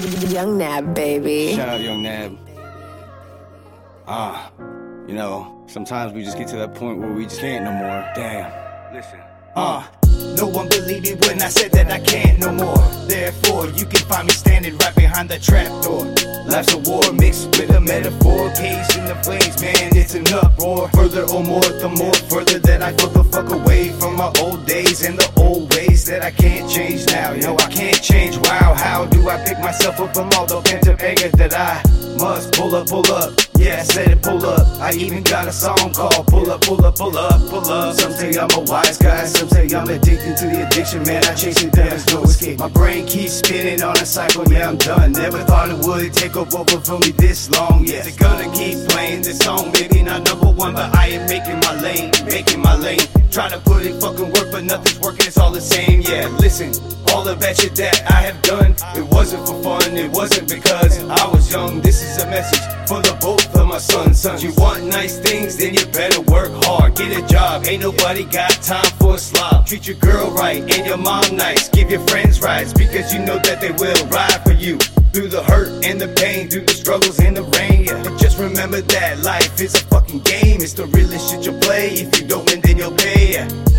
Young Nab, baby. Shout out Young Nab. Ah, you know, sometimes we just get to that point where we just can't no more. Damn. Listen. Uh, no one believed me when I said that I can't no more. Therefore, you can find me standing right behind the trap door. Life's a war mixed with a metaphor. Caged in the flames, man, it's an uproar. Further or more, the more further that I feel the fuck away from my old days and the old ways that I can't change now. No, I can't change. Wow, how do I pick myself up from all the pent up anger that I must pull up, pull up? Yeah, I said it, pull up. I even got a song called Pull Up, Pull Up, Pull Up, Pull Up. Some say I'm a wise guy, some say I'm addicted to the addiction, man. I chase it, there's no escape. My brain keeps spinning on a cycle, yeah, I'm done. Never thought it would take over for me this long, yeah. They're gonna keep playing this song, maybe not number one, but I am making my lane, making my lane. Trying to put in fucking work, but nothing's working, it's all the same, yeah. Listen, all of that shit that I have done, it wasn't for fun, it wasn't because I was young. This is a message for the both of my sons. Sons, you want nice things, then you better work hard. Get a job, ain't nobody got time for a slob. Treat your girl right and your mom nice. Give your friends rights because you know that they will ride for you. Through the hurt and the pain, through the struggles and the rain, yeah. And just remember that life is a fucking game. It's the realest shit you'll play. If you don't win, then you'll pay, yeah.